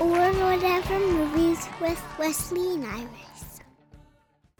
Or whatever movies with Wesley and Iris.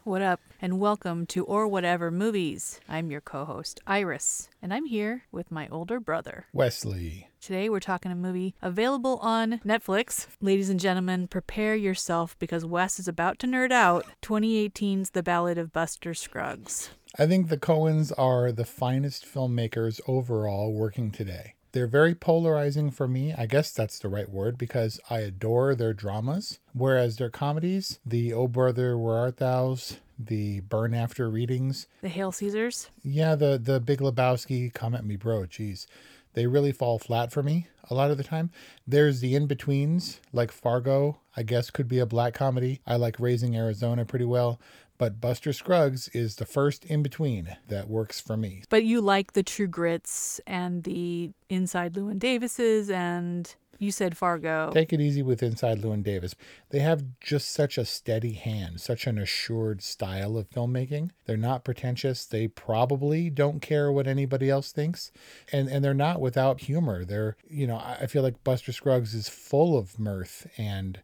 What up, and welcome to Or Whatever Movies. I'm your co host, Iris, and I'm here with my older brother. Wesley. Today we're talking a movie available on Netflix. Ladies and gentlemen, prepare yourself because Wes is about to nerd out 2018's The Ballad of Buster Scruggs. I think the Coens are the finest filmmakers overall working today. They're very polarizing for me. I guess that's the right word because I adore their dramas. Whereas their comedies, the Oh Brother, Where Art Thou's, the Burn After readings, The Hail Caesars? yeah, the the Big Lebowski, come at me, bro. Jeez, they really fall flat for me a lot of the time. There's the in betweens, like Fargo. I guess could be a black comedy. I like Raising Arizona pretty well, but Buster Scruggs is the first in between that works for me. But you like the True Grits and the Inside Llewyn Davises, and you said Fargo. Take it easy with Inside Llewyn Davis. They have just such a steady hand, such an assured style of filmmaking. They're not pretentious. They probably don't care what anybody else thinks. And and they're not without humor. They're, you know, I feel like Buster Scruggs is full of mirth and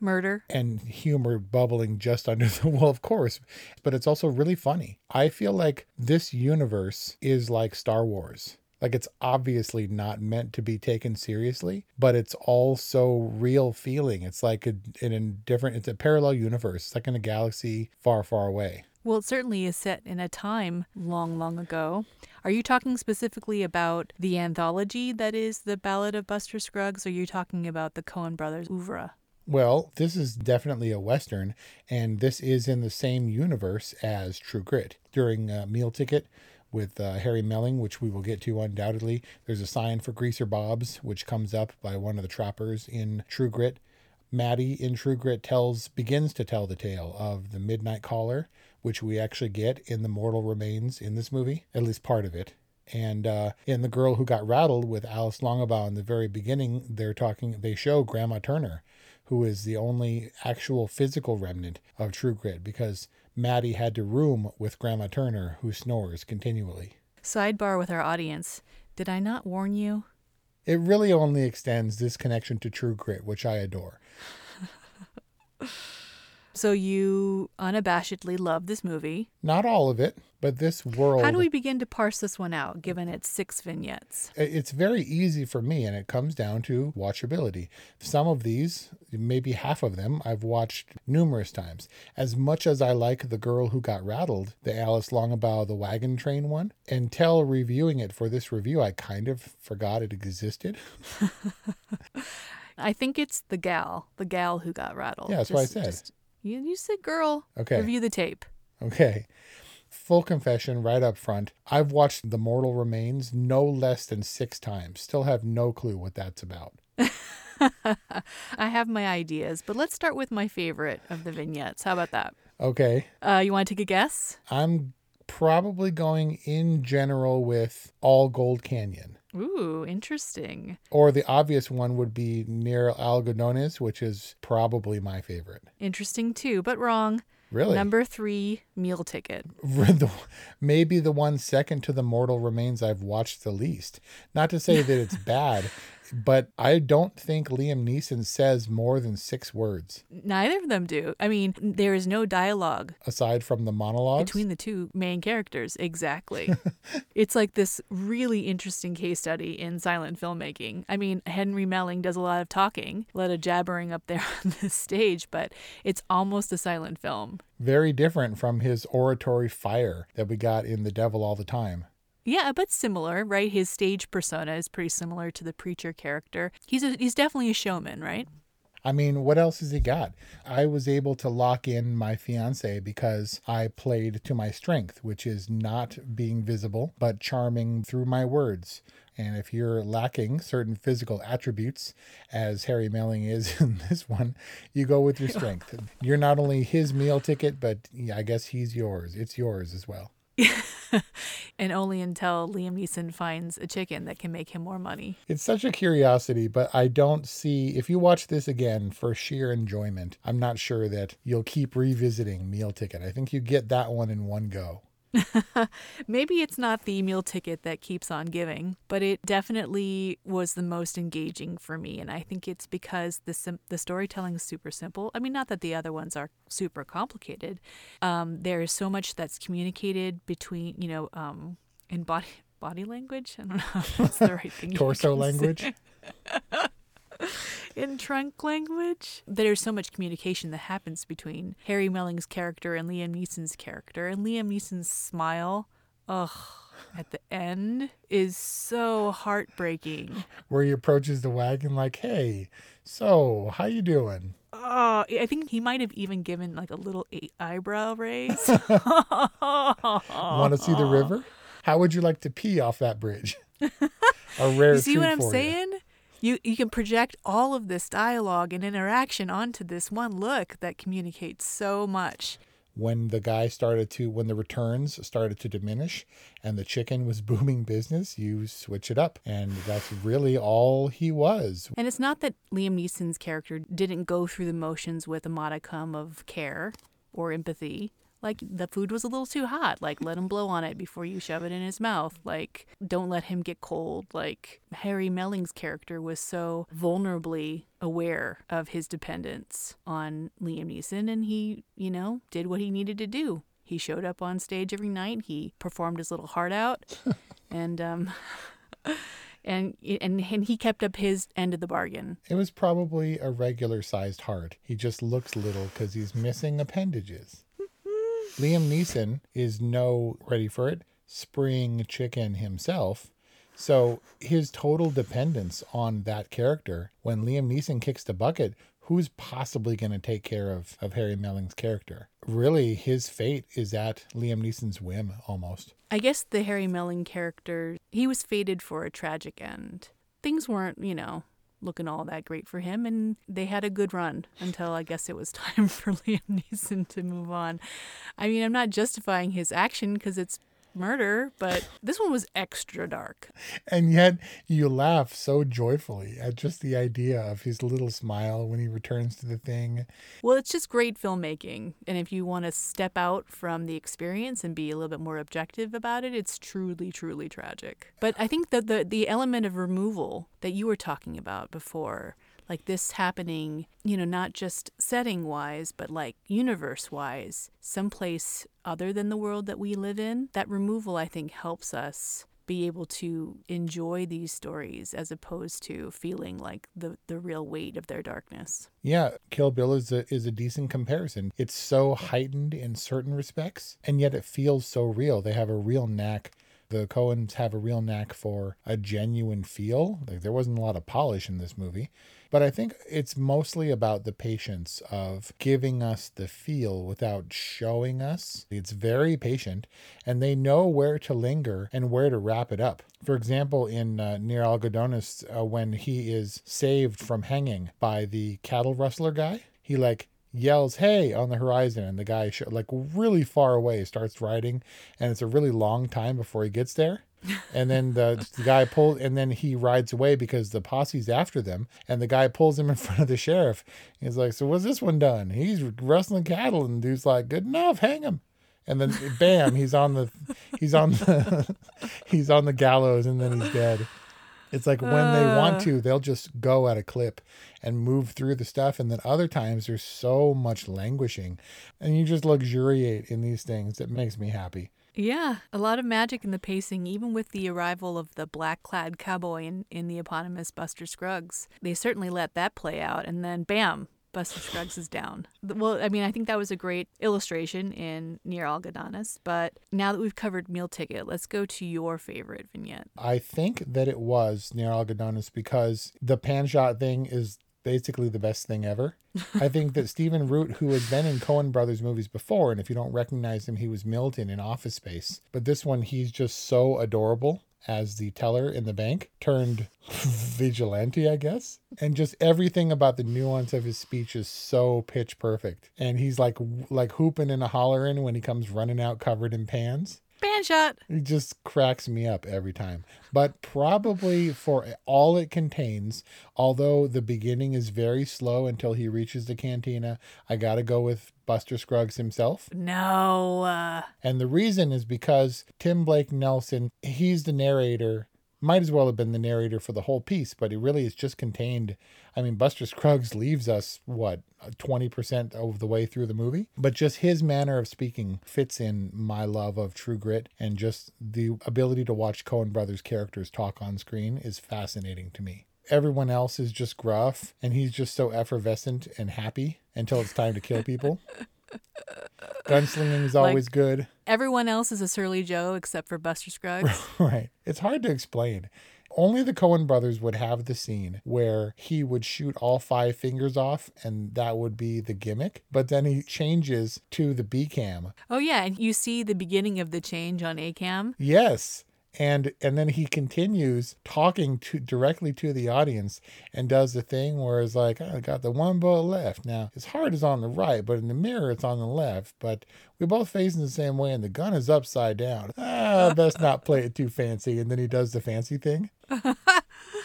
Murder. and humor bubbling just under the well, of course, but it's also really funny. I feel like this universe is like Star Wars. Like it's obviously not meant to be taken seriously, but it's also real feeling. It's like a, in a different, it's a parallel universe. It's like in a galaxy far, far away. Well, it certainly is set in a time long, long ago. Are you talking specifically about the anthology that is The Ballad of Buster Scruggs, or are you talking about the Coen brothers' oeuvre? Well, this is definitely a Western, and this is in the same universe as True Grit. During uh, Meal Ticket with uh, Harry Melling, which we will get to undoubtedly, there's a sign for Greaser Bob's, which comes up by one of the trappers in True Grit. Mattie in True Grit tells begins to tell the tale of the Midnight Caller, which we actually get in The Mortal Remains in this movie, at least part of it. And uh, in The Girl Who Got Rattled with Alice Longabaugh in the very beginning, they're talking, they show Grandma Turner, who is the only actual physical remnant of True Grit because Mattie had to room with Grandma Turner, who snores continually. Sidebar with our audience Did I not warn you? It really only extends this connection to True Grit, which I adore. So you unabashedly love this movie. Not all of it, but this world. How do we begin to parse this one out, given its six vignettes? It's very easy for me, and it comes down to watchability. Some of these, maybe half of them, I've watched numerous times. As much as I like The Girl Who Got Rattled, the Alice Longabaugh, the wagon train one, until reviewing it for this review, I kind of forgot it existed. I think it's the gal, the gal who got rattled. Yeah, that's what I said. You, you said girl. Okay. Review the tape. Okay. Full confession right up front. I've watched The Mortal Remains no less than six times. Still have no clue what that's about. I have my ideas, but let's start with my favorite of the vignettes. How about that? Okay. Uh, you want to take a guess? I'm probably going in general with All Gold Canyon. Ooh, interesting. Or the obvious one would be Near Algodones, which is probably my favorite. Interesting too, but wrong. Really? Number three, meal ticket. Maybe the one second to The Mortal Remains I've watched the least. Not to say that it's bad, but I don't think Liam Neeson says more than six words Neither of them do. I mean, there is no dialogue aside from the monologues. between the two main characters. Exactly. it's like this really interesting case study in silent filmmaking. I mean, Henry Melling does a lot of talking, a lot of jabbering up there on the stage, but it's almost a silent film. Very different from his oratory fire that we got in The Devil All the Time. Yeah, but similar, right? His stage persona is pretty similar to the preacher character. He's a, he's definitely a showman, right? I mean, what else has he got? I was able to lock in my fiance because I played to my strength, which is not being visible, but charming through my words. And if you're lacking certain physical attributes, as Harry Melling is in this one, you go with your strength. You're not only his meal ticket, but I guess he's yours. It's yours as well. and only until Liam Neeson finds a chicken that can make him more money. It's such a curiosity, but I don't see, if you watch this again for sheer enjoyment, I'm not sure that you'll keep revisiting Meal Ticket. I think you get that one in one go. Maybe it's not the meal ticket that keeps on giving, but it definitely was the most engaging for me, and I think it's because the sim- the storytelling is super simple. I mean, not that the other ones are super complicated. Um, there is so much that's communicated between, you know, um, in body body language. I don't know if that's the right thing. Torso language. in trunk language. There's so much communication that happens between Harry Melling's character and Liam Neeson's character, and Liam Neeson's smile, ugh, at the end is so heartbreaking. Where he approaches the wagon like, "Hey, so how you doing?" Oh, I think he might have even given like a little eyebrow raise. Want to see the river? How would you like to pee off that bridge? a rare you see treat what I'm saying? You you you can project all of this dialogue and interaction onto this one look that communicates so much. When the guy started to, when the returns started to diminish and the chicken was booming business, you switch it up. And that's really all he was. And it's not that Liam Neeson's character didn't go through the motions with a modicum of care or empathy. Like the food was a little too hot. Like let him blow on it before you shove it in his mouth. Like don't let him get cold. Like Harry Melling's character was so vulnerably aware of his dependence on Liam Neeson and he, you know, did what he needed to do. He showed up on stage every night. He performed his little heart out and um and and and he kept up his end of the bargain. It was probably a regular sized heart. He just looks little because he's missing appendages. Liam Neeson is no, ready for it, spring chicken himself. So his total dependence on that character, when Liam Neeson kicks the bucket, who's possibly going to take care of, of Harry Melling's character? Really, his fate is at Liam Neeson's whim almost. I guess the Harry Melling character, he was fated for a tragic end. Things weren't, you know, looking all that great for him, and they had a good run until I guess it was time for Liam Neeson to move on. I mean, I'm not justifying his action because it's murder, but this one was extra dark. And yet you laugh so joyfully at just the idea of his little smile when he returns to the thing. Well, it's just great filmmaking. And if you want to step out from the experience and be a little bit more objective about it, it's truly, truly tragic. But I think that the, the element of removal that you were talking about before, like this happening, you know, not just setting wise, but like universe wise, someplace other than the world that we live in, that removal, I think, helps us be able to enjoy these stories as opposed to feeling like the, the real weight of their darkness. Yeah, Kill Bill is a is a decent comparison. It's so heightened in certain respects, and yet it feels so real. They have a real knack the Coens have a real knack for a genuine feel. Like there wasn't a lot of polish in this movie, but I think it's mostly about the patience of giving us the feel without showing us. It's very patient, and they know where to linger and where to wrap it up. For example, in uh, Near Algodones, uh, when he is saved from hanging by the cattle rustler guy, he like yells hey on the horizon and the guy like really far away starts riding and it's a really long time before he gets there and then the, the guy pulls and then he rides away because the posse's after them and the guy pulls him in front of the sheriff. He's like so what's this one done? He's rustling cattle and dude's like good enough hang him. And then bam he's on the he's on the he's on the gallows and then he's dead It's like when they want Uh. to, they'll just go at a clip and move through the stuff. And then other times there's so much languishing and you just luxuriate in these things. It makes me happy. Yeah, a lot of magic in the pacing, even with the arrival of the black clad cowboy in, in the eponymous Buster Scruggs. They certainly let that play out, and then bam, Buster Scruggs is down. Well, I mean, I think that was a great illustration in Near Algodones, but now that we've covered Meal Ticket, let's go to your favorite vignette. I think that it was near Algodones because the pan shot thing is basically the best thing ever. I think that Stephen Root, who had been in Coen Brothers movies before, and if you don't recognize him, he was Milton in Office Space. But this one, he's just so adorable as the teller in the bank, turned vigilante, I guess. And just everything about the nuance of his speech is so pitch perfect. And he's like like hooping and a hollering when he comes running out covered in pans. Pan shot! It just cracks me up every time. But probably for all it contains, although the beginning is very slow until he reaches the cantina, I gotta go with Buster Scruggs himself. No. Uh, And the reason is because Tim Blake Nelson, he's the narrator, might as well have been the narrator for the whole piece, but it really is just contained. I mean, Buster Scruggs leaves us, what, 20% of the way through the movie? But just his manner of speaking fits in my love of True Grit, and just the ability to watch Coen Brothers characters talk on screen is fascinating to me. Everyone else is just gruff, and he's just so effervescent and happy until it's time to kill people. Gunslinging is Like- always good. everyone else is a surly Joe except for Buster Scruggs. Right. It's hard to explain. Only the Coen brothers would have the scene where he would shoot all five fingers off, and that would be the gimmick. But then he changes to the B cam. oh, yeah, and you see the beginning of the change on ACAM. Yes. And and then he continues talking to directly to the audience and does the thing where it's like, I got the one bullet left. Now his heart is on the right, but in the mirror it's on the left. But we're both facing the same way and the gun is upside down. Ah, best not play it too fancy. And then he does the fancy thing.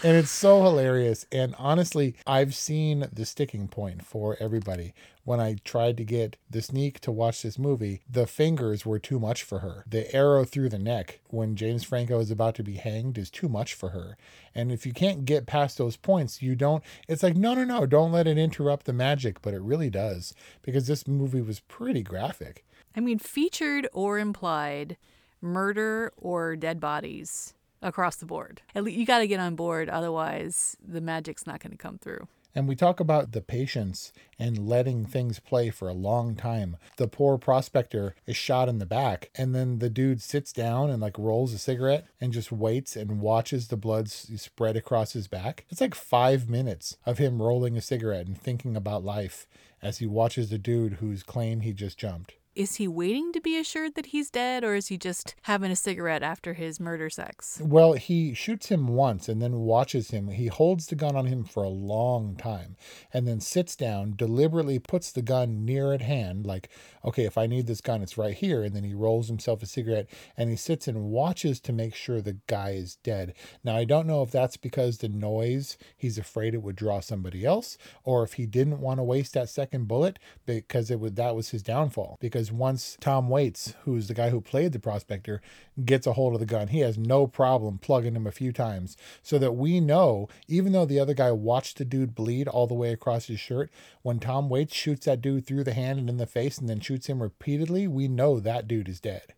and it's so hilarious. And honestly, I've seen the sticking point for everybody. When I tried to get the sneak to watch this movie, the fingers were too much for her. The arrow through the neck when James Franco is about to be hanged is too much for her. And if you can't get past those points, you don't. It's like, no, no, no, don't let it interrupt the magic. But it really does because this movie was pretty graphic. I mean, featured or implied murder or dead bodies across the board. At least you got to get on board, otherwise the magic's not going to come through. And we talk about the patience and letting things play for a long time. The poor prospector is shot in the back, and then the dude sits down and like rolls a cigarette and just waits and watches the blood spread across his back. It's like five minutes of him rolling a cigarette and thinking about life as he watches the dude whose claim he just jumped. Is he waiting to be assured that he's dead, or is he just having a cigarette after his murder sex? Well, he shoots him once and then watches him. He holds the gun on him for a long time and then sits down, deliberately puts the gun near at hand, like, okay, if I need this gun, it's right here. And then he rolls himself a cigarette and he sits and watches to make sure the guy is dead. Now, I don't know if that's because the noise, he's afraid it would draw somebody else, or if he didn't want to waste that second bullet because it would that was his downfall. Because once Tom Waits, who's the guy who played the prospector, gets a hold of the gun, he has no problem plugging him a few times so that we know, even though the other guy watched the dude bleed all the way across his shirt, when Tom Waits shoots that dude through the hand and in the face and then shoots him repeatedly, we know that dude is dead.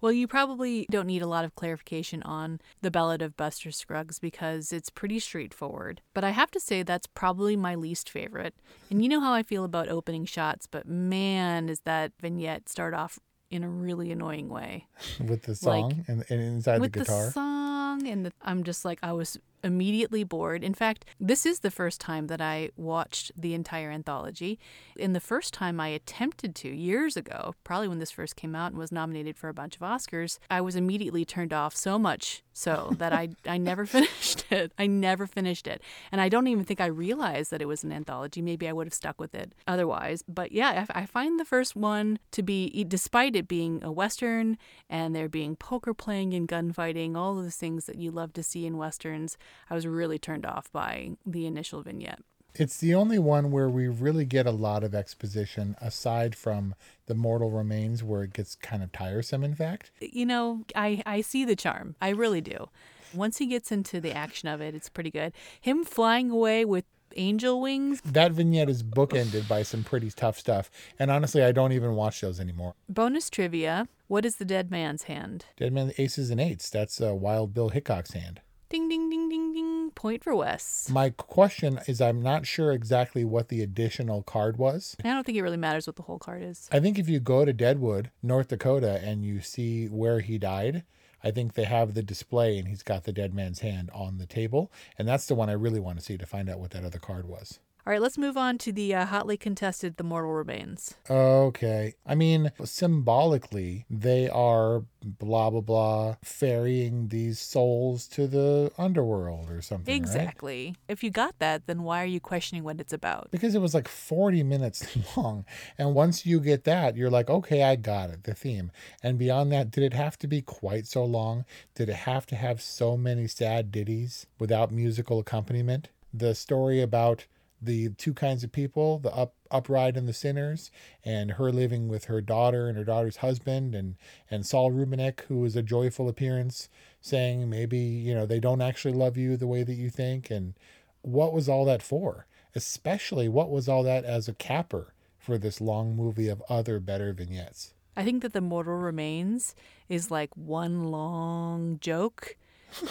Well, you probably don't need a lot of clarification on the Ballad of Buster Scruggs because it's pretty straightforward. But I have to say that's probably my least favorite. And you know how I feel about opening shots, but man, does that vignette start off in a really annoying way. With the Like, song and, and inside With the guitar. the song and the, I'm just like I was immediately bored. In fact, this is the first time that I watched the entire anthology. And the first time I attempted to years ago, probably when this first came out and was nominated for a bunch of Oscars, I was immediately turned off so much so that I I never finished it. I never finished it. And I don't even think I realized that it was an anthology. Maybe I would have stuck with it otherwise. But yeah, I, I find the first one to be despite it being a western and there being poker playing and gunfighting, all of those things that you love to see in westerns, I was really turned off by the initial vignette. It's the only one where we really get a lot of exposition aside from the mortal remains where it gets kind of tiresome in fact. You know, I, I see the charm. I really do. Once he gets into the action of it, it's pretty good. Him flying away with angel wings. That vignette is bookended by some pretty tough stuff. And honestly, I don't even watch those anymore. Bonus trivia What is the dead man's hand? Dead Man Aces and Eights. That's uh, Wild Bill Hickok's hand. Ding, ding, ding, ding, ding. Point for Wes. My question is I'm not sure exactly what the additional card was. I don't think it really matters what the whole card is. I think if you go to Deadwood, North Dakota, and you see where he died, I think they have the display and he's got the dead man's hand on the table. And that's the one I really want to see to find out what that other card was. All right, let's move on to the uh, hotly contested The Mortal Remains. Okay. I mean, symbolically, they are blah, blah, blah, ferrying these souls to the underworld or something. right? Exactly. If you got that, then why are you questioning what it's about? Because it was like 40 minutes long. And once you get that, you're like, okay, I got it, the theme. And beyond that, did it have to be quite so long? Did it have to have so many sad ditties without musical accompaniment? The story about the two kinds of people, the up upright and the sinners, and her living with her daughter and her daughter's husband, and and Saul Rubinek, who was a joyful appearance, saying maybe you know they don't actually love you the way that you think, and what was all that for? Especially what was all that as a capper for this long movie of other better vignettes? I think that The Mortal Remains is like one long joke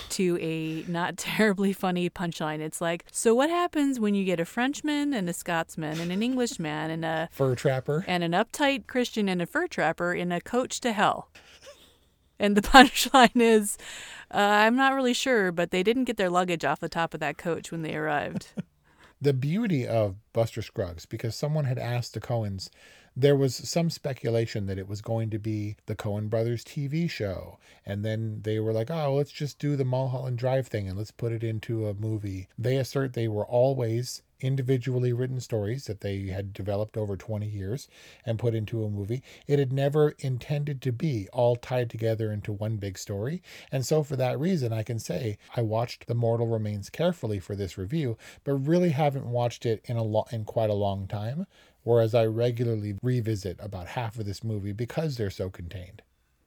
to a not terribly funny punchline. It's like, so what happens when you get a Frenchman and a Scotsman and an Englishman and a Fur trapper and an uptight Christian and a fur trapper in a coach to hell? And the punchline is, uh, I'm not really sure, but they didn't get their luggage off the top of that coach when they arrived. the beauty of Buster Scruggs, because someone had asked the Coens, there was some speculation that it was going to be the Coen Brothers TV show. And then they were like, oh, let's just do the Mulholland Drive thing and let's put it into a movie. They assert they were always individually written stories that they had developed over 20 years and put into a movie. It had never intended to be all tied together into one big story. And so, for that reason, I can say I watched The Mortal Remains carefully for this review, but really haven't watched it in a lo- in quite a long time. Whereas I regularly revisit about half of this movie because they're so contained.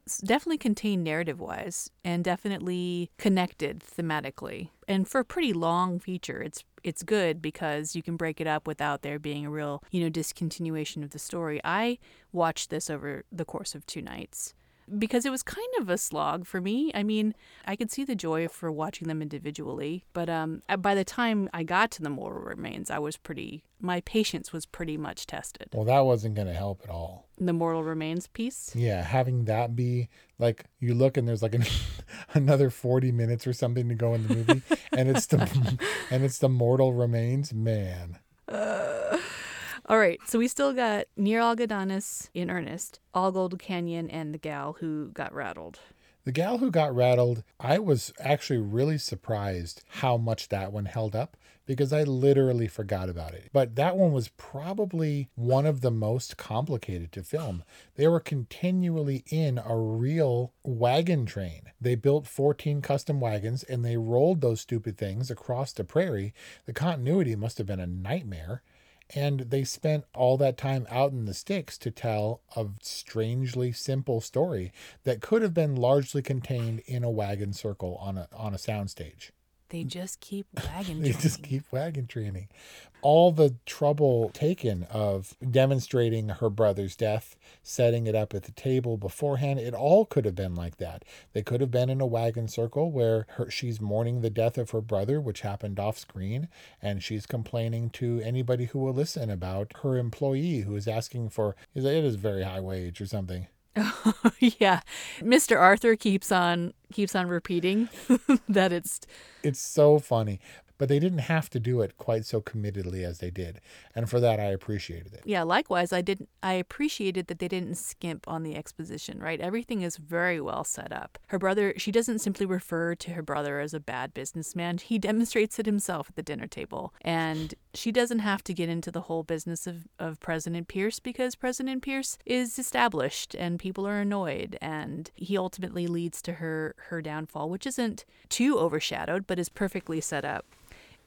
It's definitely contained narrative wise and definitely connected thematically. And for a pretty long feature, it's it's good because you can break it up without there being a real, you know, discontinuation of the story. I watched this over the course of two nights because it was kind of a slog for me. I mean, I could see the joy for watching them individually, but um, by the time I got to the Mortal Remains, I was pretty, my patience was pretty much tested. Well, that wasn't going to help at all. The Mortal Remains piece? Yeah, having that be like you look and there's like an, another 40 minutes or something to go in the movie and it's the and it's the Mortal Remains, man. Uh, all right, so we still got Near Algodones in earnest, All Gold Canyon, and the gal who got rattled. The gal who got rattled, I was actually really surprised how much that one held up because I literally forgot about it. But that one was probably one of the most complicated to film. They were continually in a real wagon train. They built 14 custom wagons and they rolled those stupid things across the prairie. The continuity must have been a nightmare and they spent all that time out in the sticks to tell a strangely simple story that could have been largely contained in a wagon circle on a on a soundstage. They just keep wagon training. they just keep wagon training. All the trouble taken of demonstrating her brother's death, setting it up at the table beforehand, it all could have been like that. They could have been in a wagon circle where her, she's mourning the death of her brother, which happened off screen, and she's complaining to anybody who will listen about her employee who is asking for it is a very high wage or something. yeah. Mr. Arthur keeps on keeps on repeating that it's it's so funny. But they didn't have to do it quite so committedly as they did. And for that I appreciated it. Yeah, likewise I didn't I appreciated that they didn't skimp on the exposition, right? Everything is very well set up. Her brother she doesn't simply refer to her brother as a bad businessman. He demonstrates it himself at the dinner table. And she doesn't have to get into the whole business of, of President Pierce because President Pierce is established and people are annoyed and he ultimately leads to her her downfall, which isn't too overshadowed but is perfectly set up.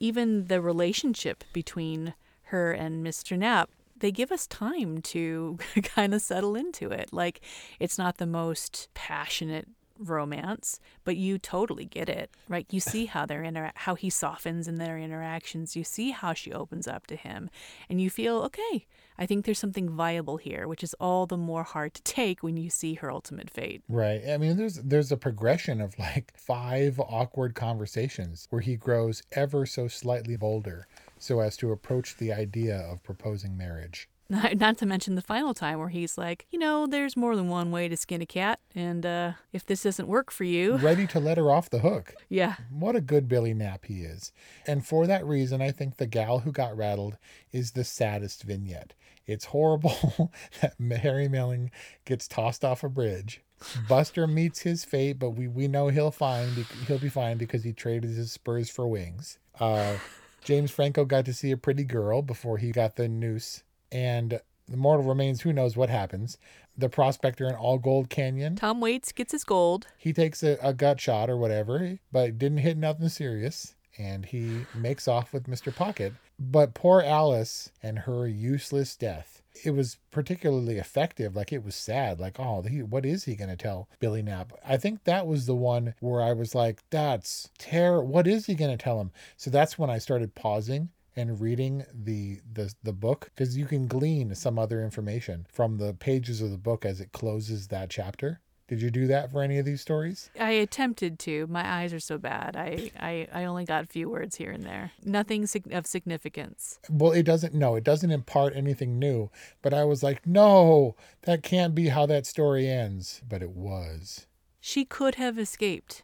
Even the relationship between her and Mr. Knapp they give us time to kind of settle into it. Like, it's not the most passionate romance, but you totally get it, right? You see how they're inter- how he softens in their interactions. You see how she opens up to him, and you feel okay. I think there's something viable here, which is all the more hard to take when you see her ultimate fate. Right. I mean, there's there's a progression of like five awkward conversations where he grows ever so slightly bolder so as to approach the idea of proposing marriage. Not to mention the final time where he's like, you know, there's more than one way to skin a cat, and uh, if this doesn't work for you, Ready to let her off the hook. yeah, What a good Billy Knapp he is. And for that reason, I think The Gal Who Got Rattled is the saddest vignette. It's horrible that Harry Melling gets tossed off a bridge. Buster meets his fate, but we, we know he'll find he'll be fine because he traded his spurs for wings. Uh, James Franco got to see a pretty girl before he got the noose, and the mortal remains. Who knows what happens? The prospector in All Gold Canyon. Tom Waits gets his gold. He takes a, a gut shot or whatever, but didn't hit nothing serious. And he makes off with Mr. Pocket. But poor Alice and her useless death. It was particularly effective. Like it was sad. Like, oh, he, what is he going to tell Billy Knapp? I think that was the one where I was like, that's terror. What is he going to tell him? So that's when I started pausing and reading the the, the book because you can glean some other information from the pages of the book as it closes that chapter. Did you do that for any of these stories? I attempted to. My eyes are so bad. I, I, I only got a few words here and there. Nothing sig- of significance. Well, it doesn't. No, it doesn't impart anything new. But I was like, no, that can't be how that story ends. But it was. She could have escaped.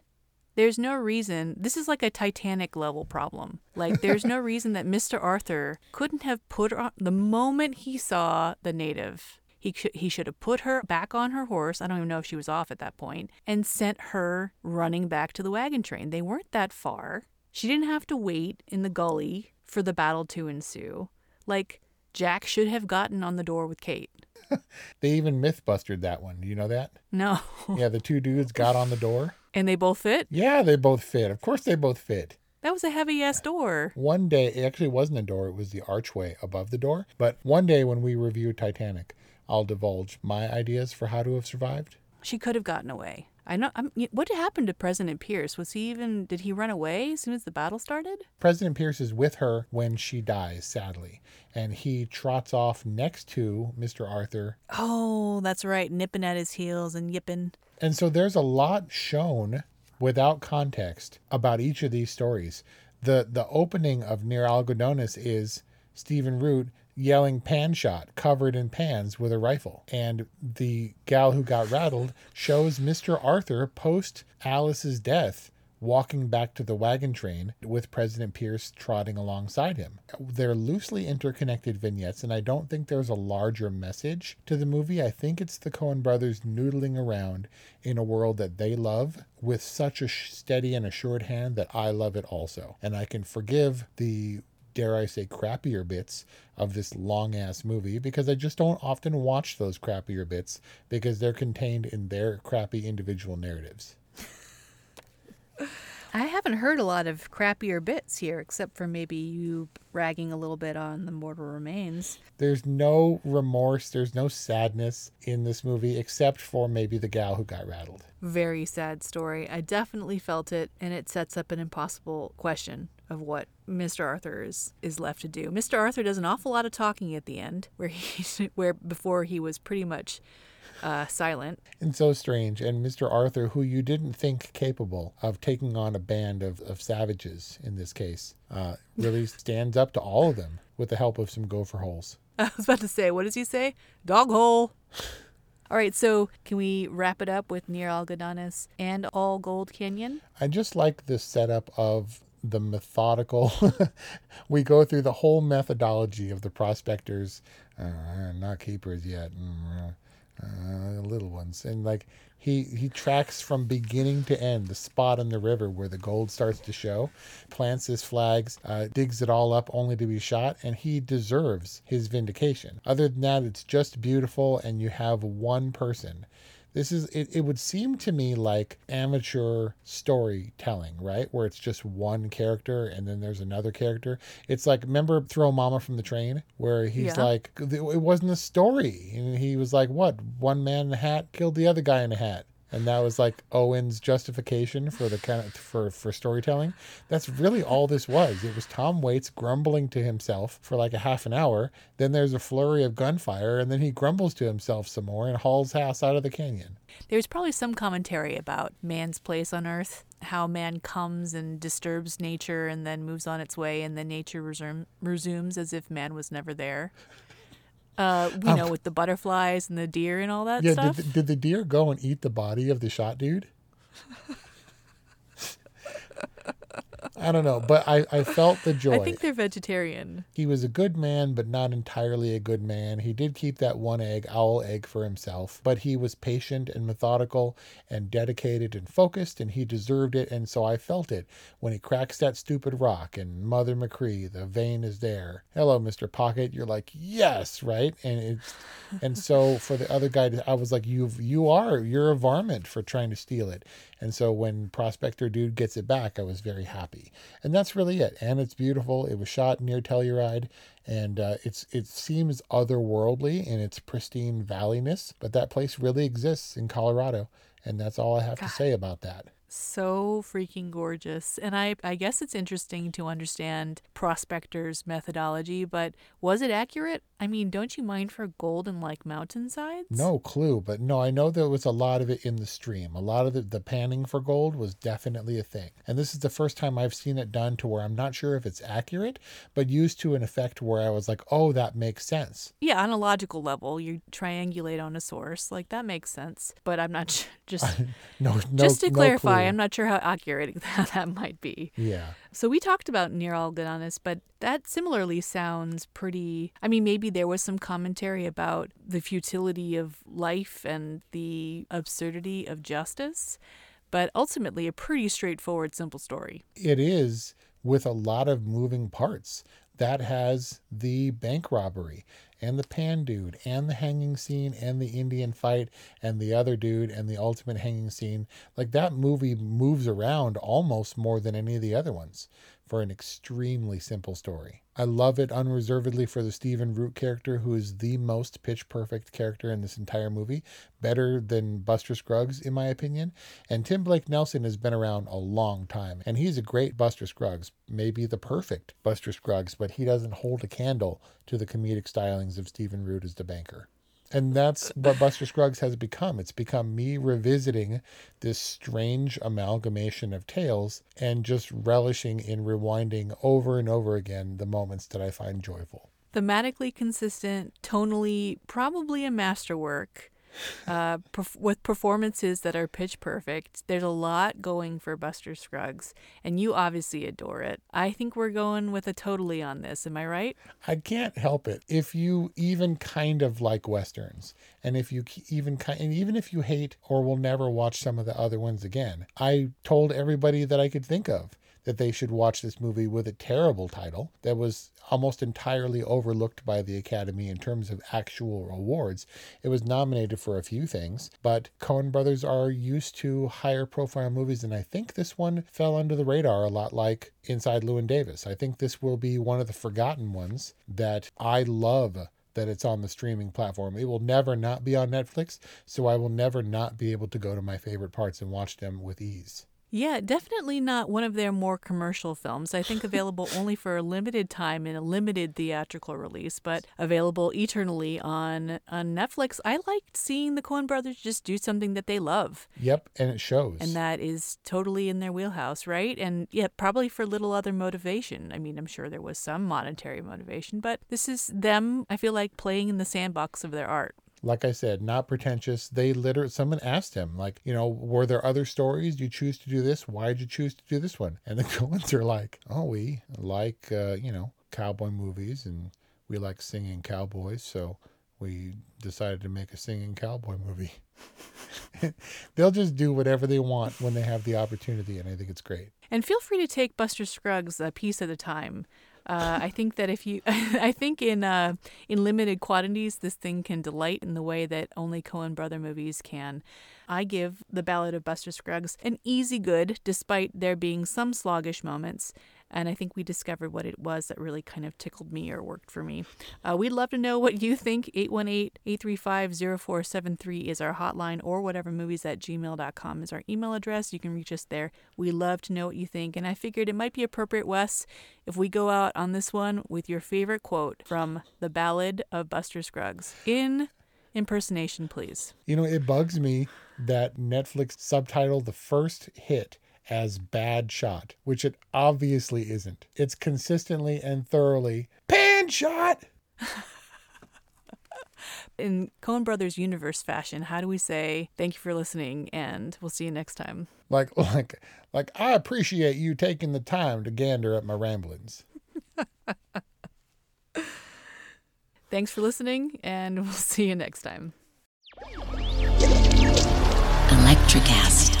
There's no reason. This is like a Titanic level problem. Like, there's no reason that Mr. Arthur couldn't have put her on the moment he saw the native. He, sh- he should have put her back on her horse. I don't even know if she was off at that point, and sent her running back to the wagon train. They weren't that far. She didn't have to wait in the gully for the battle to ensue. Like, Jack should have gotten on the door with Kate. They even myth busted that one. Do you know that? No. Yeah, the two dudes got on the door. And they both fit? Yeah, they both fit. Of course, they both fit. That was a heavy ass door. One day, it actually wasn't a door, it was the archway above the door. But one day when we review Titanic, I'll divulge my ideas for how to have survived. She could have gotten away. I know. I'm, what happened to President Pierce? Was he even? Did he run away as soon as the battle started? President Pierce is with her when she dies, sadly, and he trots off next to Mr. Arthur. Oh, that's right, nipping at his heels and yipping. And so there's a lot shown without context about each of these stories. The the opening of Near Algodones is Stephen Root yelling pan shot covered in pans with a rifle. And the gal who got rattled shows Mr. Arthur post Alice's death walking back to the wagon train with President Pierce trotting alongside him. They're loosely interconnected vignettes, and I don't think there's a larger message to the movie. I think it's the Coen brothers noodling around in a world that they love with such a steady and assured hand that I love it also. And I can forgive the dare I say, crappier bits of this long ass movie because I just don't often watch those crappier bits because they're contained in their crappy individual narratives. I haven't heard a lot of crappier bits here, except for maybe you ragging a little bit on the mortal remains. There's no remorse, there's no sadness in this movie except for maybe the gal who got rattled. Very sad story. I definitely felt it, and it sets up an impossible question of what Mr. Arthur is, is left to do. Mr. Arthur does an awful lot of talking at the end, where he where before he was pretty much uh, silent. And so strange. And Mr. Arthur, who you didn't think capable of taking on a band of, of savages in this case, uh, really stands up to all of them with the help of some gopher holes. I was about to say, what does he say? Dog hole. All right, so can we wrap it up with Near Algodones and All Gold Canyon? I just like the setup of the methodical. we go through the whole methodology of the prospectors, uh, not keepers yet. Mm, uh, little ones. And like he he tracks from beginning to end the spot in the river where the gold starts to show plants his flags uh, digs it all up only to be shot and he deserves his vindication. Other than that it's just beautiful and you have one person this is it, it would seem to me like amateur storytelling right? Where it's just one character and then there's another character. It's like remember throw mama from the train? Where he's Yeah. like it wasn't a story. And he was like what? One man in a hat killed the other guy in a hat and that was like Owen's justification for the kind of for for storytelling. That's really all this was. It was Tom Waits grumbling to himself for like a half an hour. Then there's a flurry of gunfire, and then he grumbles to himself some more and hauls ass out of the canyon. There's probably some commentary about man's place on Earth, how man comes and disturbs nature and then moves on its way, and then nature resume, resumes as if man was never there. Uh, we Um, know with the butterflies and the deer and all that yeah, stuff. did, did the deer go and eat the body of the shot dude? I don't know, but I, I felt the joy. I think they're vegetarian. He was a good man, but not entirely a good man. He did keep that one egg, owl egg, for himself, but he was patient and methodical and dedicated and focused, and he deserved it. And so I felt it when he cracks that stupid rock and Mother McCree, the vein is there. Hello, Mr. Pocket. You're like, yes, right? And it's, and so for the other guy, I was like, you you are, you're a varmint for trying to steal it. And so when Prospector Dude gets it back, I was very happy. And that's really it. And it's beautiful. It was shot near Telluride, and uh, it's it seems otherworldly in its pristine valleyness, but that place really exists in Colorado, and that's all I have to say about that. So freaking gorgeous. And I, I guess it's interesting to understand Prospector's methodology, but was it accurate? I mean, don't you mind for gold and like mountainsides? No clue, but no, I know there was a lot of it in the stream. A lot of the, the panning for gold was definitely a thing. And this is the first time I've seen it done to where I'm not sure if it's accurate, but used to an effect where I was like, oh, that makes sense. Yeah, on a logical level, you triangulate on a source. Like that makes sense. But I'm not sh- just No, no, just to no clarify, clue. I'm not sure how accurate that might be. Yeah. So we talked about Near Algodones, but that similarly sounds pretty. I mean, maybe there was some commentary about the futility of life and the absurdity of justice, but ultimately a pretty straightforward, simple story. it is with a lot of moving parts. That has the bank robbery and the pan dude and the hanging scene and the Indian fight and the other dude and the ultimate hanging scene. Like that movie moves around almost more than any of the other ones for an extremely simple story. I love it unreservedly for the Stephen Root character, who is the most pitch perfect character in this entire movie, better than Buster Scruggs, in my opinion. And Tim Blake Nelson has been around a long time, and he's a great Buster Scruggs, maybe the perfect Buster Scruggs, but he doesn't hold a candle to the comedic stylings of Stephen Root as the banker. And that's what Buster Scruggs has become. It's become me revisiting this strange amalgamation of tales and just relishing in rewinding over and over again the moments that I find joyful. Thematically consistent, tonally probably a masterwork. Uh, perf- with performances that are pitch perfect, there's a lot going for Buster Scruggs, and you obviously adore it. I think we're going with a totally on this. Am I right? I can't help it. If you even kind of like westerns, and if you even kind, and even if you hate or will never watch some of the other ones again, I told everybody that I could think of that they should watch this movie with a terrible title that was almost entirely overlooked by the Academy in terms of actual awards. It was nominated for a few things, but Coen brothers are used to higher profile movies, and I think this one fell under the radar a lot like Inside Llewyn Davis. I think this will be one of the forgotten ones that I love that it's on the streaming platform. It will never not be on Netflix, so I will never not be able to go to my favorite parts and watch them with ease. Yeah, definitely not one of their more commercial films. I think available only for a limited time in a limited theatrical release, but available eternally on on Netflix. I liked seeing the Coen brothers just do something that they love. Yep, and it shows. And that is totally in their wheelhouse, right? And yeah, probably for little other motivation. I mean, I'm sure there was some monetary motivation, but this is them, I feel like, playing in the sandbox of their art. Like I said, not pretentious. They literally, someone asked him, like, you know, were there other stories? You choose to do this? Why did you choose to do this one? And the Coens are like, oh, we like, uh, you know, cowboy movies and we like singing cowboys. So we decided to make a singing cowboy movie. They'll just do whatever they want when they have the opportunity. And I think it's great. And feel free to take Buster Scruggs a piece at a time. Uh, I think that if you, I think in uh, in limited quantities, this thing can delight in the way that only Coen Brother movies can. I give The Ballad of Buster Scruggs an easy good, despite there being some sluggish moments. And I think we discovered what it was that really kind of tickled me or worked for me. Uh, we'd love to know what you think. 818 835 0473 is our hotline, or whatever movies at gmail.com is our email address. You can reach us there. We love to know what you think, and I figured it might be appropriate, Wes, if we go out on this one with your favorite quote from The Ballad of Buster Scruggs. In impersonation, please. You know, it bugs me that Netflix subtitled the first hit as bad shot, which it obviously isn't. It's consistently and thoroughly pan shot. In Coen Brothers universe fashion, how do we say thank you for listening and we'll see you next time? Like like like I appreciate you taking the time to gander at my ramblings. Thanks for listening and we'll see you next time. Electricast.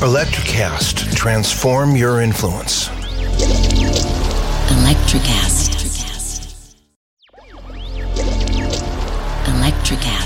Electricast, transform your influence. Electricast. Electricast.